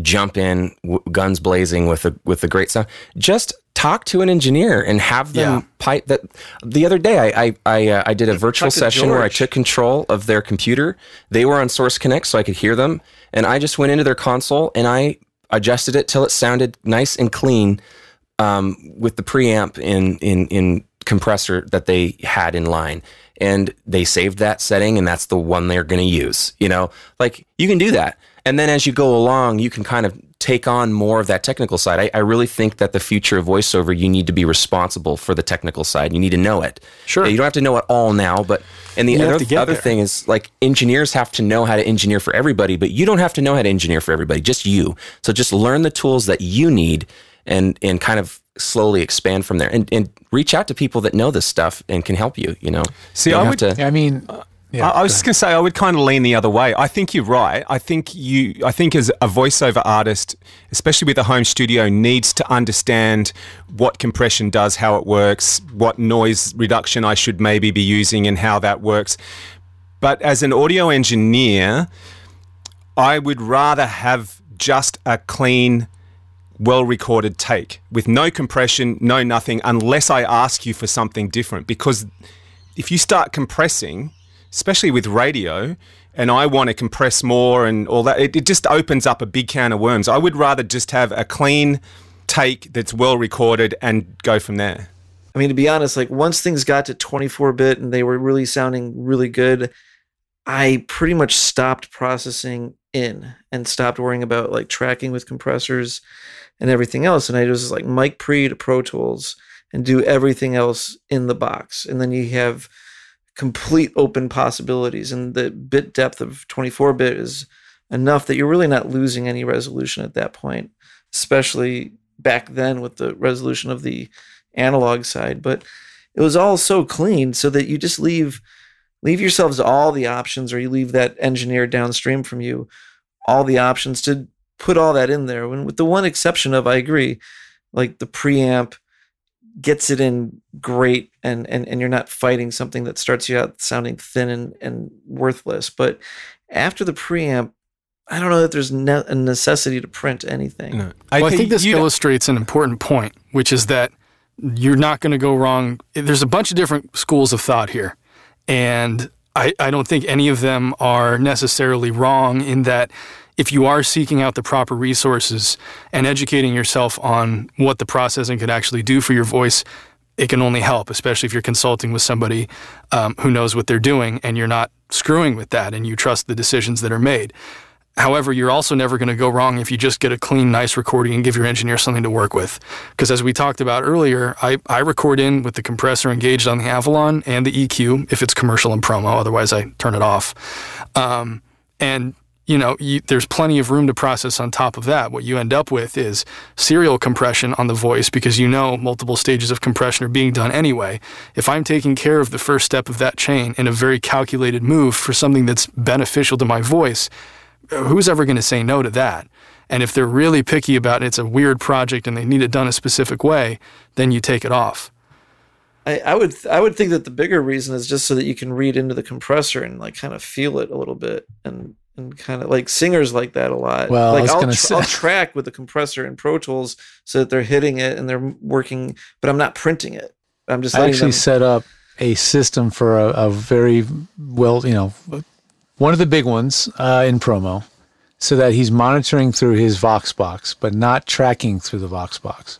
jump in w- guns blazing with a with a great sound, just talk to an engineer and have them Yeah. pipe that. The other day, I I I, uh, I did a virtual session where I took control of their computer. They were on Source Connect, so I could hear them, and I just went into their console and I adjusted it till it sounded nice and clean um, with the preamp in in in compressor that they had in line and they saved that setting and that's the one they're going to use you know like you can do that and then as you go along you can kind of take on more of that technical side. I, I really think that the future of voiceover you need to be responsible for the technical side. You need to know it. Sure. you don't have to know it all now but and the You other, other there. thing is like engineers have to know how to engineer for everybody but you don't have to know how to engineer for everybody just you. So just learn the tools that you need and and kind of slowly expand from there. And, and reach out to people that know this stuff and can help you you know? See, You I would- to I mean, uh, yeah, I, I was just going to say I would kind of lean the other way. I think you're right. I think you. I think as a voiceover artist, especially with a home studio, needs to understand what compression does, how it works, what noise reduction I should maybe be using, and how that works. But as an audio engineer, I would rather have just a clean, well recorded take with no compression, no nothing, unless I ask you for something different. Because if you start compressing, especially with radio, and I want to compress more and all that, it, it just opens up a big can of worms. I would rather just have a clean take that's well recorded and go from there. I mean, to be honest, like once things got to 24 bit and they were really sounding really good, I pretty much stopped processing in and stopped worrying about like tracking with compressors and everything else. And I just like mic pre to Pro Tools and do everything else in the box. And then you have complete open possibilities. And the bit depth of 24 bit is enough that you're really not losing any resolution at that point, especially back then with the resolution of the analog side. But it was all so clean so that you just leave leave yourselves all the options or you leave that engineer downstream from you all the options to put all that in there when with the one exception of i agree like the preamp gets it in great and and, and you're not fighting something that starts you out sounding thin and, and worthless but after the preamp i don't know that there's ne- a necessity to print anything No. Well, I think this illustrates an important point, which is that you're not going to go wrong. There's a bunch of different schools of thought here. And I, I don't think any of them are necessarily wrong in that if you are seeking out the proper resources and educating yourself on what the processing could actually do for your voice, it can only help, especially if you're consulting with somebody um, who knows what they're doing and you're not screwing with that and you trust the decisions that are made. However, you're also never going to go wrong if you just get a clean, nice recording and give your engineer something to work with. Because as we talked about earlier, I, I record in with the compressor engaged on the Avalon and the EQ if it's commercial and promo. Otherwise, I turn it off. Um, and you know, you, there's plenty of room to process on top of that. What you end up with is serial compression on the voice because you know multiple stages of compression are being done anyway. If I'm taking care of the first step of that chain in a very calculated move for something that's beneficial to my voice, uh, who's ever going to say no to that? And if they're really picky about it, it's a weird project and they need it done a specific way, then you take it off. I, I would I would think that the bigger reason is just so that you can read into the compressor and like kind of feel it a little bit and and kind of like singers like that a lot. Well, like I'll, gonna tr- say- I'll track with the compressor in Pro Tools so that they're hitting it and they're working, but I'm not printing it. I'm just I actually them, set up a system for a, a very well, you know, one of the big ones uh, in promo, so that he's monitoring through his Vox box, but not tracking through the Vox box,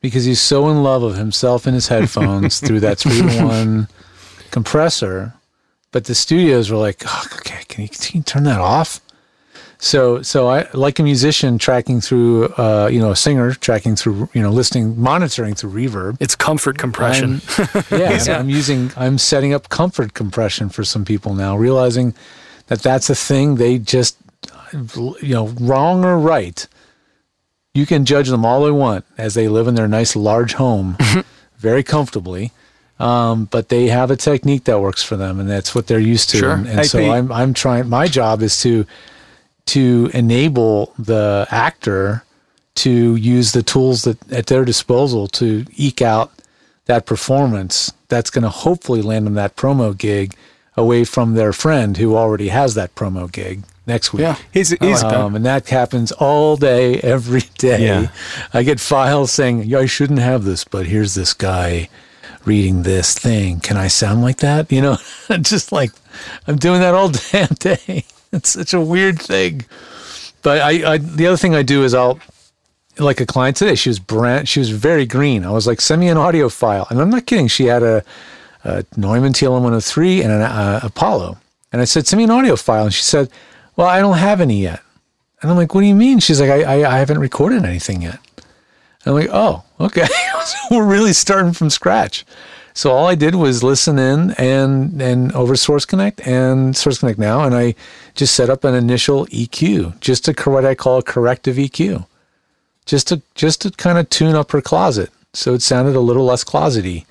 because he's so in love of himself and his headphones through that three to one compressor. But the studios were like, oh, okay, can you, can you turn that off? So, so I like a musician tracking through, uh, you know, a singer tracking through, you know, listening, monitoring through reverb. It's comfort compression. Yeah, and I'm using, I'm setting up comfort compression for some people now, realizing that that's a thing they just, you know, wrong or right. You can judge them all they want as they live in their nice large home very comfortably. Um, but they have a technique that works for them, and that's what they're used to. Sure. And, and so AP. I'm, I'm trying. My job is to to enable the actor to use the tools that at their disposal to eke out that performance that's going to hopefully land them that promo gig away from their friend who already has that promo gig next week. Yeah. Here's, here's, Um, and that happens all day, every day. Yeah. I get files saying, yeah, I shouldn't have this, but here's this guy reading this thing. Can I sound like that? You know, just like I'm doing that all damn day. It's such a weird thing. But I, I the other thing I do is I'll like a client today. She was brand. She was very green. I was like, send me an audio file, and I'm not kidding. She had a, a Neumann TLM 103 and an uh, Apollo, and I said, send me an audio file, and she said, well, I don't have any yet. And I'm like, what do you mean? She's like, I, I, I haven't recorded anything yet. And I'm like, oh, okay. we're really starting from scratch. So all I did was listen in and and over Source Connect and Source Connect now, and I just set up an initial EQ, just to what I call a corrective EQ, just to just to kind of tune up her closet, so it sounded a little less closety,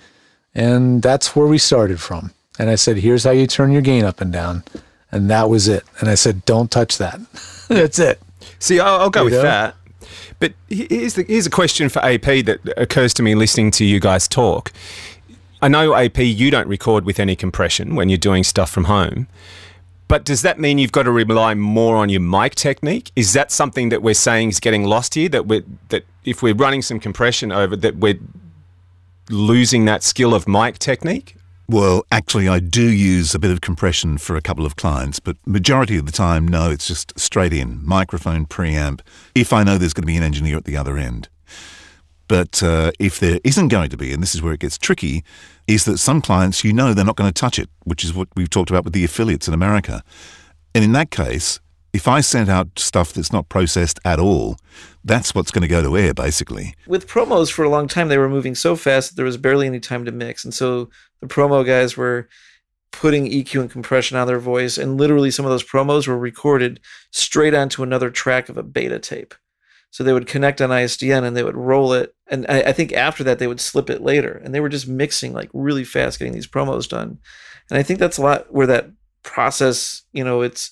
and that's where we started from. And I said, here's how you turn your gain up and down, and that was it. And I said, don't touch that. that's it. See, I'll, I'll go You with know? that. But here's the, here's a question for AP that occurs to me listening to you guys talk. I know AP, you don't record with any compression when you're doing stuff from home. But does that mean you've got to rely more on your mic technique? Is that something that we're saying is getting lost here? That we that if we're running some compression over, that we're losing that skill of mic technique? Well, actually, I do use a bit of compression for a couple of clients, but majority of the time, no, it's just straight in microphone preamp. If I know there's going to be an engineer at the other end, but uh, if there isn't going to be, and this is where it gets tricky, is that some clients you know they're not going to touch it, which is what we've talked about with the affiliates in America. And in that case, if I send out stuff that's not processed at all, that's what's going to go to air, basically. with promos for a long time they were moving so fast that there was barely any time to mix and so the promo guys were putting eq and compression on their voice and literally some of those promos were recorded straight onto another track of a beta tape So they would connect on ISDN and they would roll it. And I, I think after that, they would slip it later. And they were just mixing like really fast, getting these promos done. And I think that's a lot where that process, you know, it's,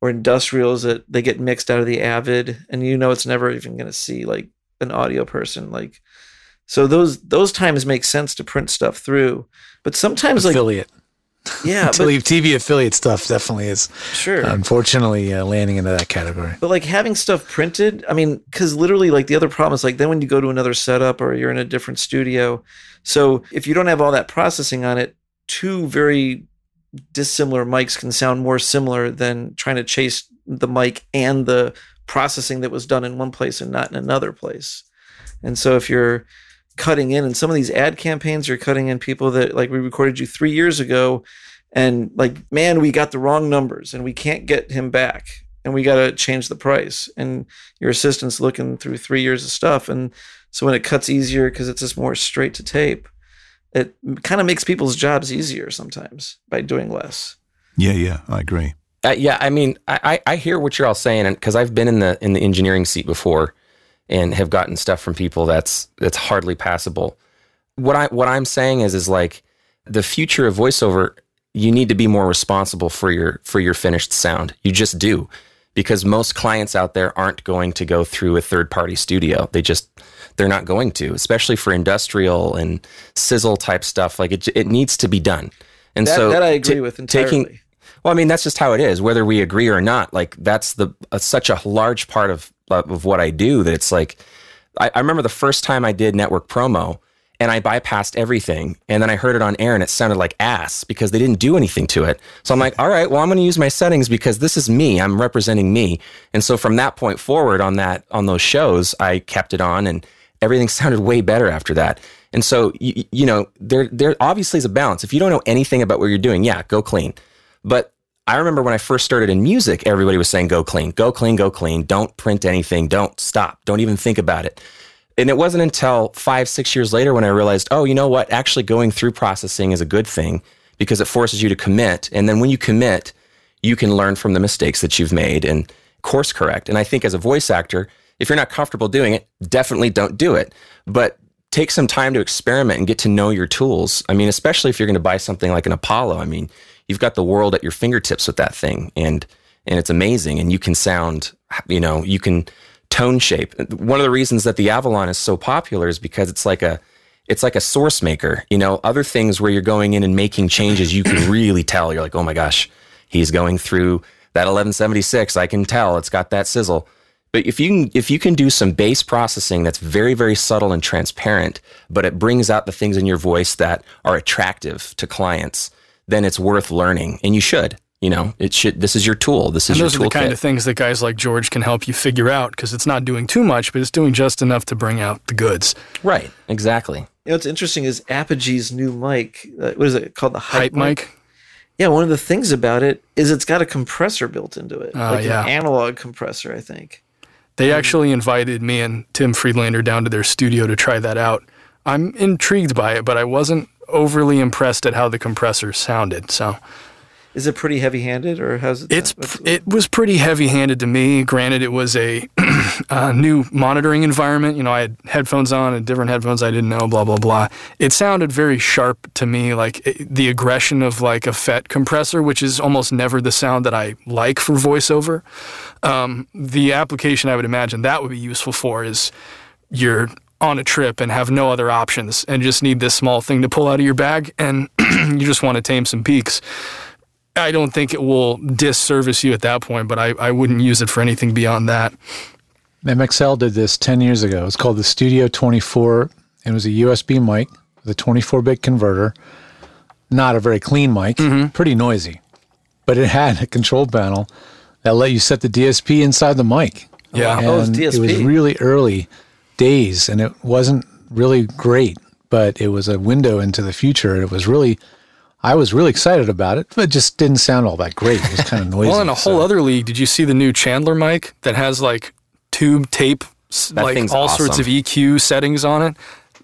or industrials that they get mixed out of the Avid and you know it's never even going to see like an audio person. Like, so those, those times make sense to print stuff through. But sometimes like, affiliate. yeah, To but leave TV affiliate stuff definitely is sure. unfortunately uh, landing into that category. But like having stuff printed, I mean, because literally, like the other problem is like then when you go to another setup or you're in a different studio, so if you don't have all that processing on it, two very dissimilar mics can sound more similar than trying to chase the mic and the processing that was done in one place and not in another place. And so if you're cutting in, and some of these ad campaigns are cutting in people that like we recorded you three years ago, and like, man, we got the wrong numbers and we can't get him back and we got to change the price. And your assistant's looking through three years of stuff. And so when it cuts easier because it's just more straight to tape, it kind of makes people's jobs easier sometimes by doing less. Yeah, yeah, I agree. Uh, yeah, I mean, I, I I hear what you're all saying, because I've been in the in the engineering seat before, and have gotten stuff from people that's that's hardly passable. What I what I'm saying is is like the future of voiceover. You need to be more responsible for your for your finished sound. You just do, because most clients out there aren't going to go through a third party studio. They just they're not going to, especially for industrial and sizzle type stuff. Like it it needs to be done. And That, so that I agree ta- with entirely. taking well, I mean, that's just how it is, whether we agree or not. Like that's the uh, such a large part of of what I do that it's like. I, I remember the first time I did network promo, and I bypassed everything, and then I heard it on air, and it sounded like ass because they didn't do anything to it. So I'm like, all right, well, I'm going to use my settings because this is me. I'm representing me, and so from that point forward, on that on those shows, I kept it on, and everything sounded way better after that. And so you, you know, there there obviously is a balance. If you don't know anything about what you're doing, yeah, go clean. But I remember when I first started in music, everybody was saying, go clean, go clean, go clean. Don't print anything. Don't stop. Don't even think about it. And it wasn't until five, six years later when I realized, oh, you know what? Actually, going through processing is a good thing because it forces you to commit. And then when you commit, you can learn from the mistakes that you've made and course correct. And I think as a voice actor, if you're not comfortable doing it, definitely don't do it. But take some time to experiment and get to know your tools. I mean, especially if you're going to buy something like an Apollo. I mean, you've got the world at your fingertips with that thing, and and it's amazing. And you can sound, you know, you can tone shape. One of the reasons that the Avalon is so popular is because it's like a it's like a source maker. You know, other things where you're going in and making changes, you can really tell. You're like, oh my gosh, he's going through that 1176. I can tell it's got that sizzle. But if you can, if you can do some bass processing that's very, very subtle and transparent, but it brings out the things in your voice that are attractive to clients, then it's worth learning, and you should. You know, it should. This is your tool. This is And your those are the kind toolkit. of things that guys like George can help you figure out because it's not doing too much, but it's doing just enough to bring out the goods. right? Exactly. You know, what's interesting is Apogee's new mic. Uh, what is it called? The Hype mic. Yeah, one of the things about it is it's got a compressor built into it, Oh, like yeah. an analog compressor, I think. They actually invited me and Tim Friedlander down to their studio to try that out. I'm intrigued by it, but I wasn't overly impressed at how the compressor sounded. So Is it pretty heavy-handed, or how's it? it's sound? It was pretty heavy-handed to me. Granted, it was a, a new monitoring environment. You know, I had headphones on and different headphones I didn't know. Blah blah blah. It sounded very sharp to me, like it, the aggression of like a FET compressor, which is almost never the sound that I like for voiceover. Um, the application I would imagine that would be useful for is you're on a trip and have no other options and just need this small thing to pull out of your bag and you just want to tame some peaks. I don't think it will disservice you at that point, but I, I wouldn't use it for anything beyond that. MXL did this 10 years ago. It's called the Studio 24. and It was a USB mic with a 24 bit converter. Not a very clean mic, mm-hmm. pretty noisy. But it had a control panel that let you set the DSP inside the mic. Yeah. Oh, it's And it was DSP. really early days and it wasn't really great, but it was a window into the future. And it was really, I was really excited about it, but it just didn't sound all that great. It was kind of noisy. Well, in a whole so- other league, did you see the new Chandler mic that has like tube tape, That like thing's all sorts of. EQ settings on it?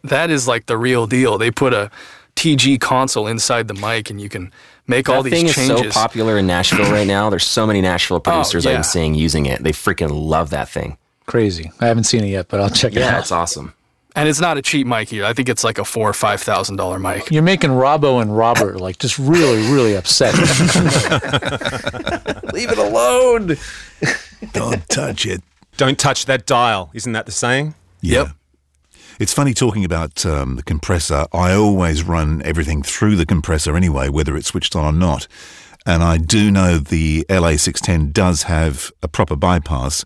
That is like the real deal. They put a TG console inside the mic and you can make all that these thing changes. Oh, is so popular in Nashville right now. There's so many Nashville oh, producers yeah. I'm seeing using it. They freaking love that thing. Crazy. I haven't seen it yet, but I'll check it out. Yeah, out. it's awesome. And it's not a cheap mic either. I think it's like a four or five thousand dollar mic. You're making Robbo and Robert like just really, really upset. Leave it alone. Don't touch it. Don't touch that dial. Isn't that the saying? Yeah. It's funny talking about um, the compressor. I always run everything through the compressor anyway, whether it's switched on or not. And I do know the LA610 does have a proper bypass,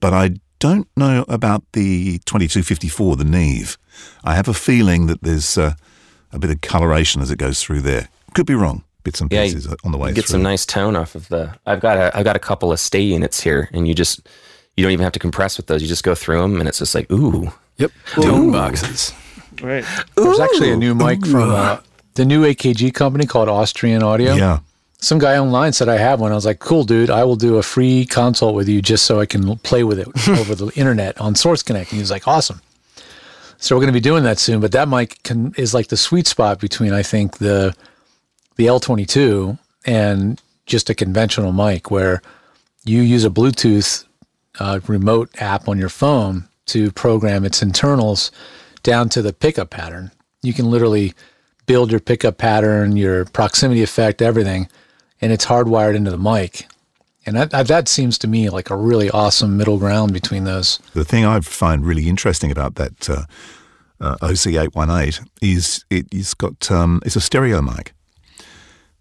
but I don't know about the 2254, the Neve. I have a feeling that there's uh, a bit of coloration as it goes through there. Could be wrong. Bits and Yeah, pieces on the way You get through. some nice tone off of the. I've got a. I've got a couple of stay units here, and you just you don't even have to compress with those. You just go through them, and it's just like ooh. Yep. Tone boxes. Right. Ooh. There's actually a new mic from uh, the new AKG company called Austrian Audio. yeah. Some guy online said I have one. I was like, cool, dude. I will do a free consult with you just so I can play with it over the internet on Source Connect. And he was like, awesome. So we're going to be doing that soon. But that mic can, is like the sweet spot between, I think, the the L22 and just a conventional mic where you use a Bluetooth uh, remote app on your phone to program its internals down to the pickup pattern. You can literally build your pickup pattern, your proximity effect, everything, and it's hardwired into the mic. And that, that, seems to me like a really awesome middle ground between those. The thing I find really interesting about that uh, uh, OC818 is it, it's got um, it's a stereo mic.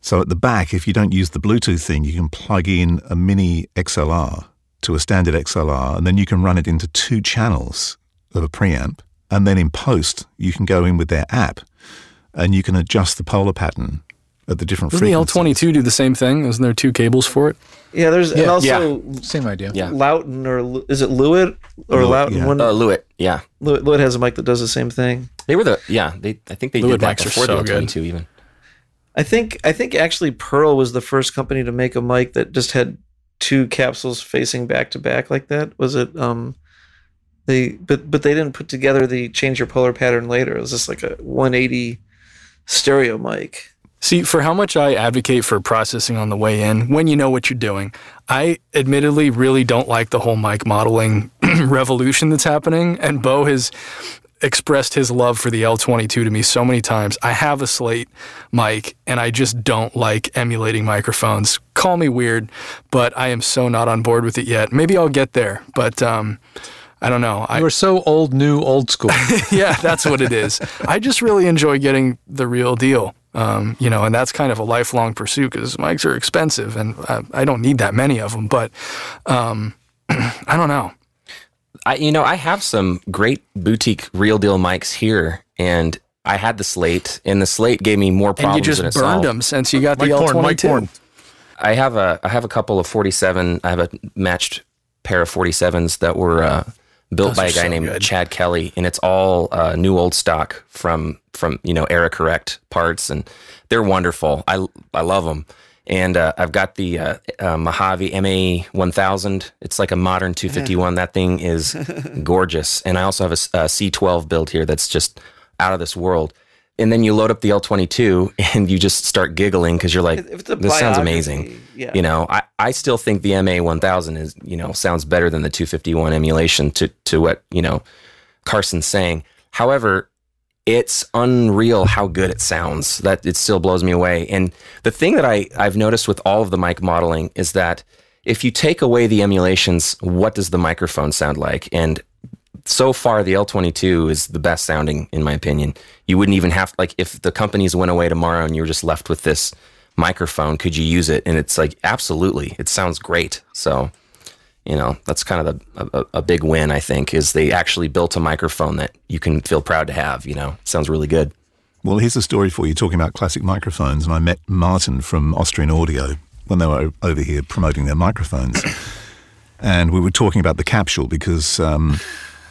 So at the back, if you don't use the Bluetooth thing, you can plug in a mini XLR to a standard XLR, and then you can run it into two channels of a preamp. And then in post, you can go in with their app, and you can adjust the polar pattern at the different Doesn't the. L22 do the same thing? Isn't there two cables for it? Yeah, there's and Yeah, also Same idea. Yeah. Loudon or Lu- is it Lewitt or Lewitt, Loudon? yeah. One Uh, Lewitt, yeah. Lewitt, Lewitt has a mic that does the same thing. They were the yeah. They I think they Lewitt did that mics are before so the good. L22 even. I think I think actually Pearl was the first company to make a mic that just had two capsules facing back to back like that. Was it um they but but they didn't put together the change your polar pattern later. It was just like a 180 stereo mic. See, for how much I advocate for processing on the way in, when you know what you're doing, I admittedly really don't like the whole mic modeling revolution that's happening. And Beau has expressed his love for the L22 to me so many times. I have a Slate mic and I just don't like emulating microphones. Call me weird, but I am so not on board with it yet. Maybe I'll get there, but um, I don't know. I, You are so old, new, old school. yeah, that's what it is. I just really enjoy getting the real deal. Um, you know, and that's kind of a lifelong pursuit because mics are expensive, and I, I don't need that many of them. But um, I don't know. I you know I have some great boutique real deal mics here, and I had the slate, and the slate gave me more problems. And you just than it burned solved. them since you got the Mike porn, Mike L22. porn. I have a I have a couple of 47. I have a matched pair of 47s that were uh, built Those by a guy so named good. Chad Kelly, and it's all uh, new old stock from from you know era correct parts, and they're wonderful. I I love them. And uh, I've got the uh, uh, Mojave MA 1000. It's like a modern 251. that thing is gorgeous. And I also have a a C12 build here that's just out of this world. And then you load up the L22 and you just start giggling because you're like, If it's a this sounds amazing. yeah. You know, I, I still think the MA 1000 is, you know, sounds better than the 251 emulation to, to what, you know, Carson's saying. However, it's unreal how good it sounds. That it still blows me away. And the thing that I, I've noticed with all of the mic modeling is that if you take away the emulations, what does the microphone sound like? And so far, the L22 is the best sounding, in my opinion. You wouldn't even have, like, if the companies went away tomorrow and you were just left with this microphone, could you use it? And it's like, absolutely. It sounds great. So, you know, that's kind of the, a, a big win, I think, is they actually built a microphone that you can feel proud to have. You know, it sounds really good. Well, here's a story for you talking about classic microphones. And I met Martin from Austrian Audio when they were over here promoting their microphones. and we were talking about the capsule because um,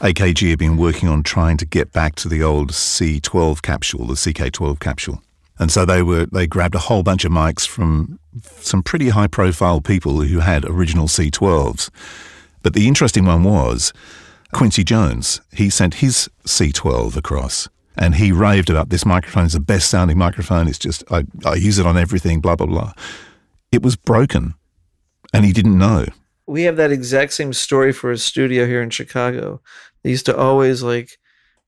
AKG had been working on trying to get back to the old C12 capsule, the CK12 capsule. And so they were they grabbed a whole bunch of mics from some pretty high profile people who had original C12s. But the interesting one was Quincy Jones. He sent his C12 across and he raved about this microphone is the best sounding microphone. It's just, I, I use it on everything, blah, blah, blah. It was broken and he didn't know. We have that exact same story for a studio here in Chicago. They used to always like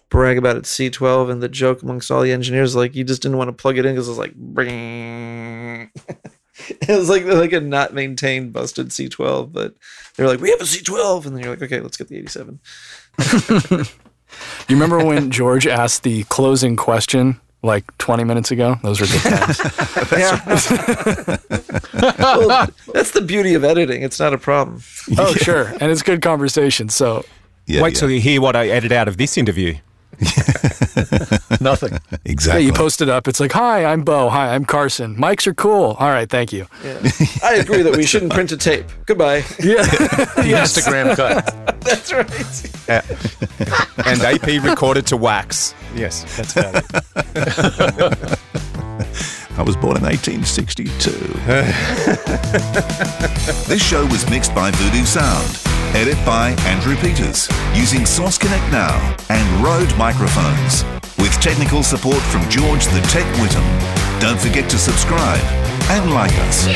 brag about its C12, and the joke amongst all the engineers like you just didn't want to plug it in because it was like, it was like like a not maintained busted C12, but they're like, we have a C12, and then you're like, okay, let's get the 87. You remember when George asked the closing question like 20 minutes ago? Those were good times. well, that's the beauty of editing. It's not a problem. oh, sure. And it's good conversation. So Yeah, Wait yeah. till you hear what I edit out of this interview. Nothing. yeah, exactly. you post it up. It's like, hi, I'm Beau. Hi, I'm Carson. Mics are cool. All right, thank you. Yeah. I agree that we shouldn't print a tape. Goodbye. Yeah. The Instagram cut. That's right. and AP recorded to wax. Yes, that's about it. I was born in 1862. this show was mixed by Voodoo Sound. Edit by Andrew Peters. Using Source Connect Now and Rode microphones. With technical support from George the Tech Whittam. Don't forget to subscribe and like us.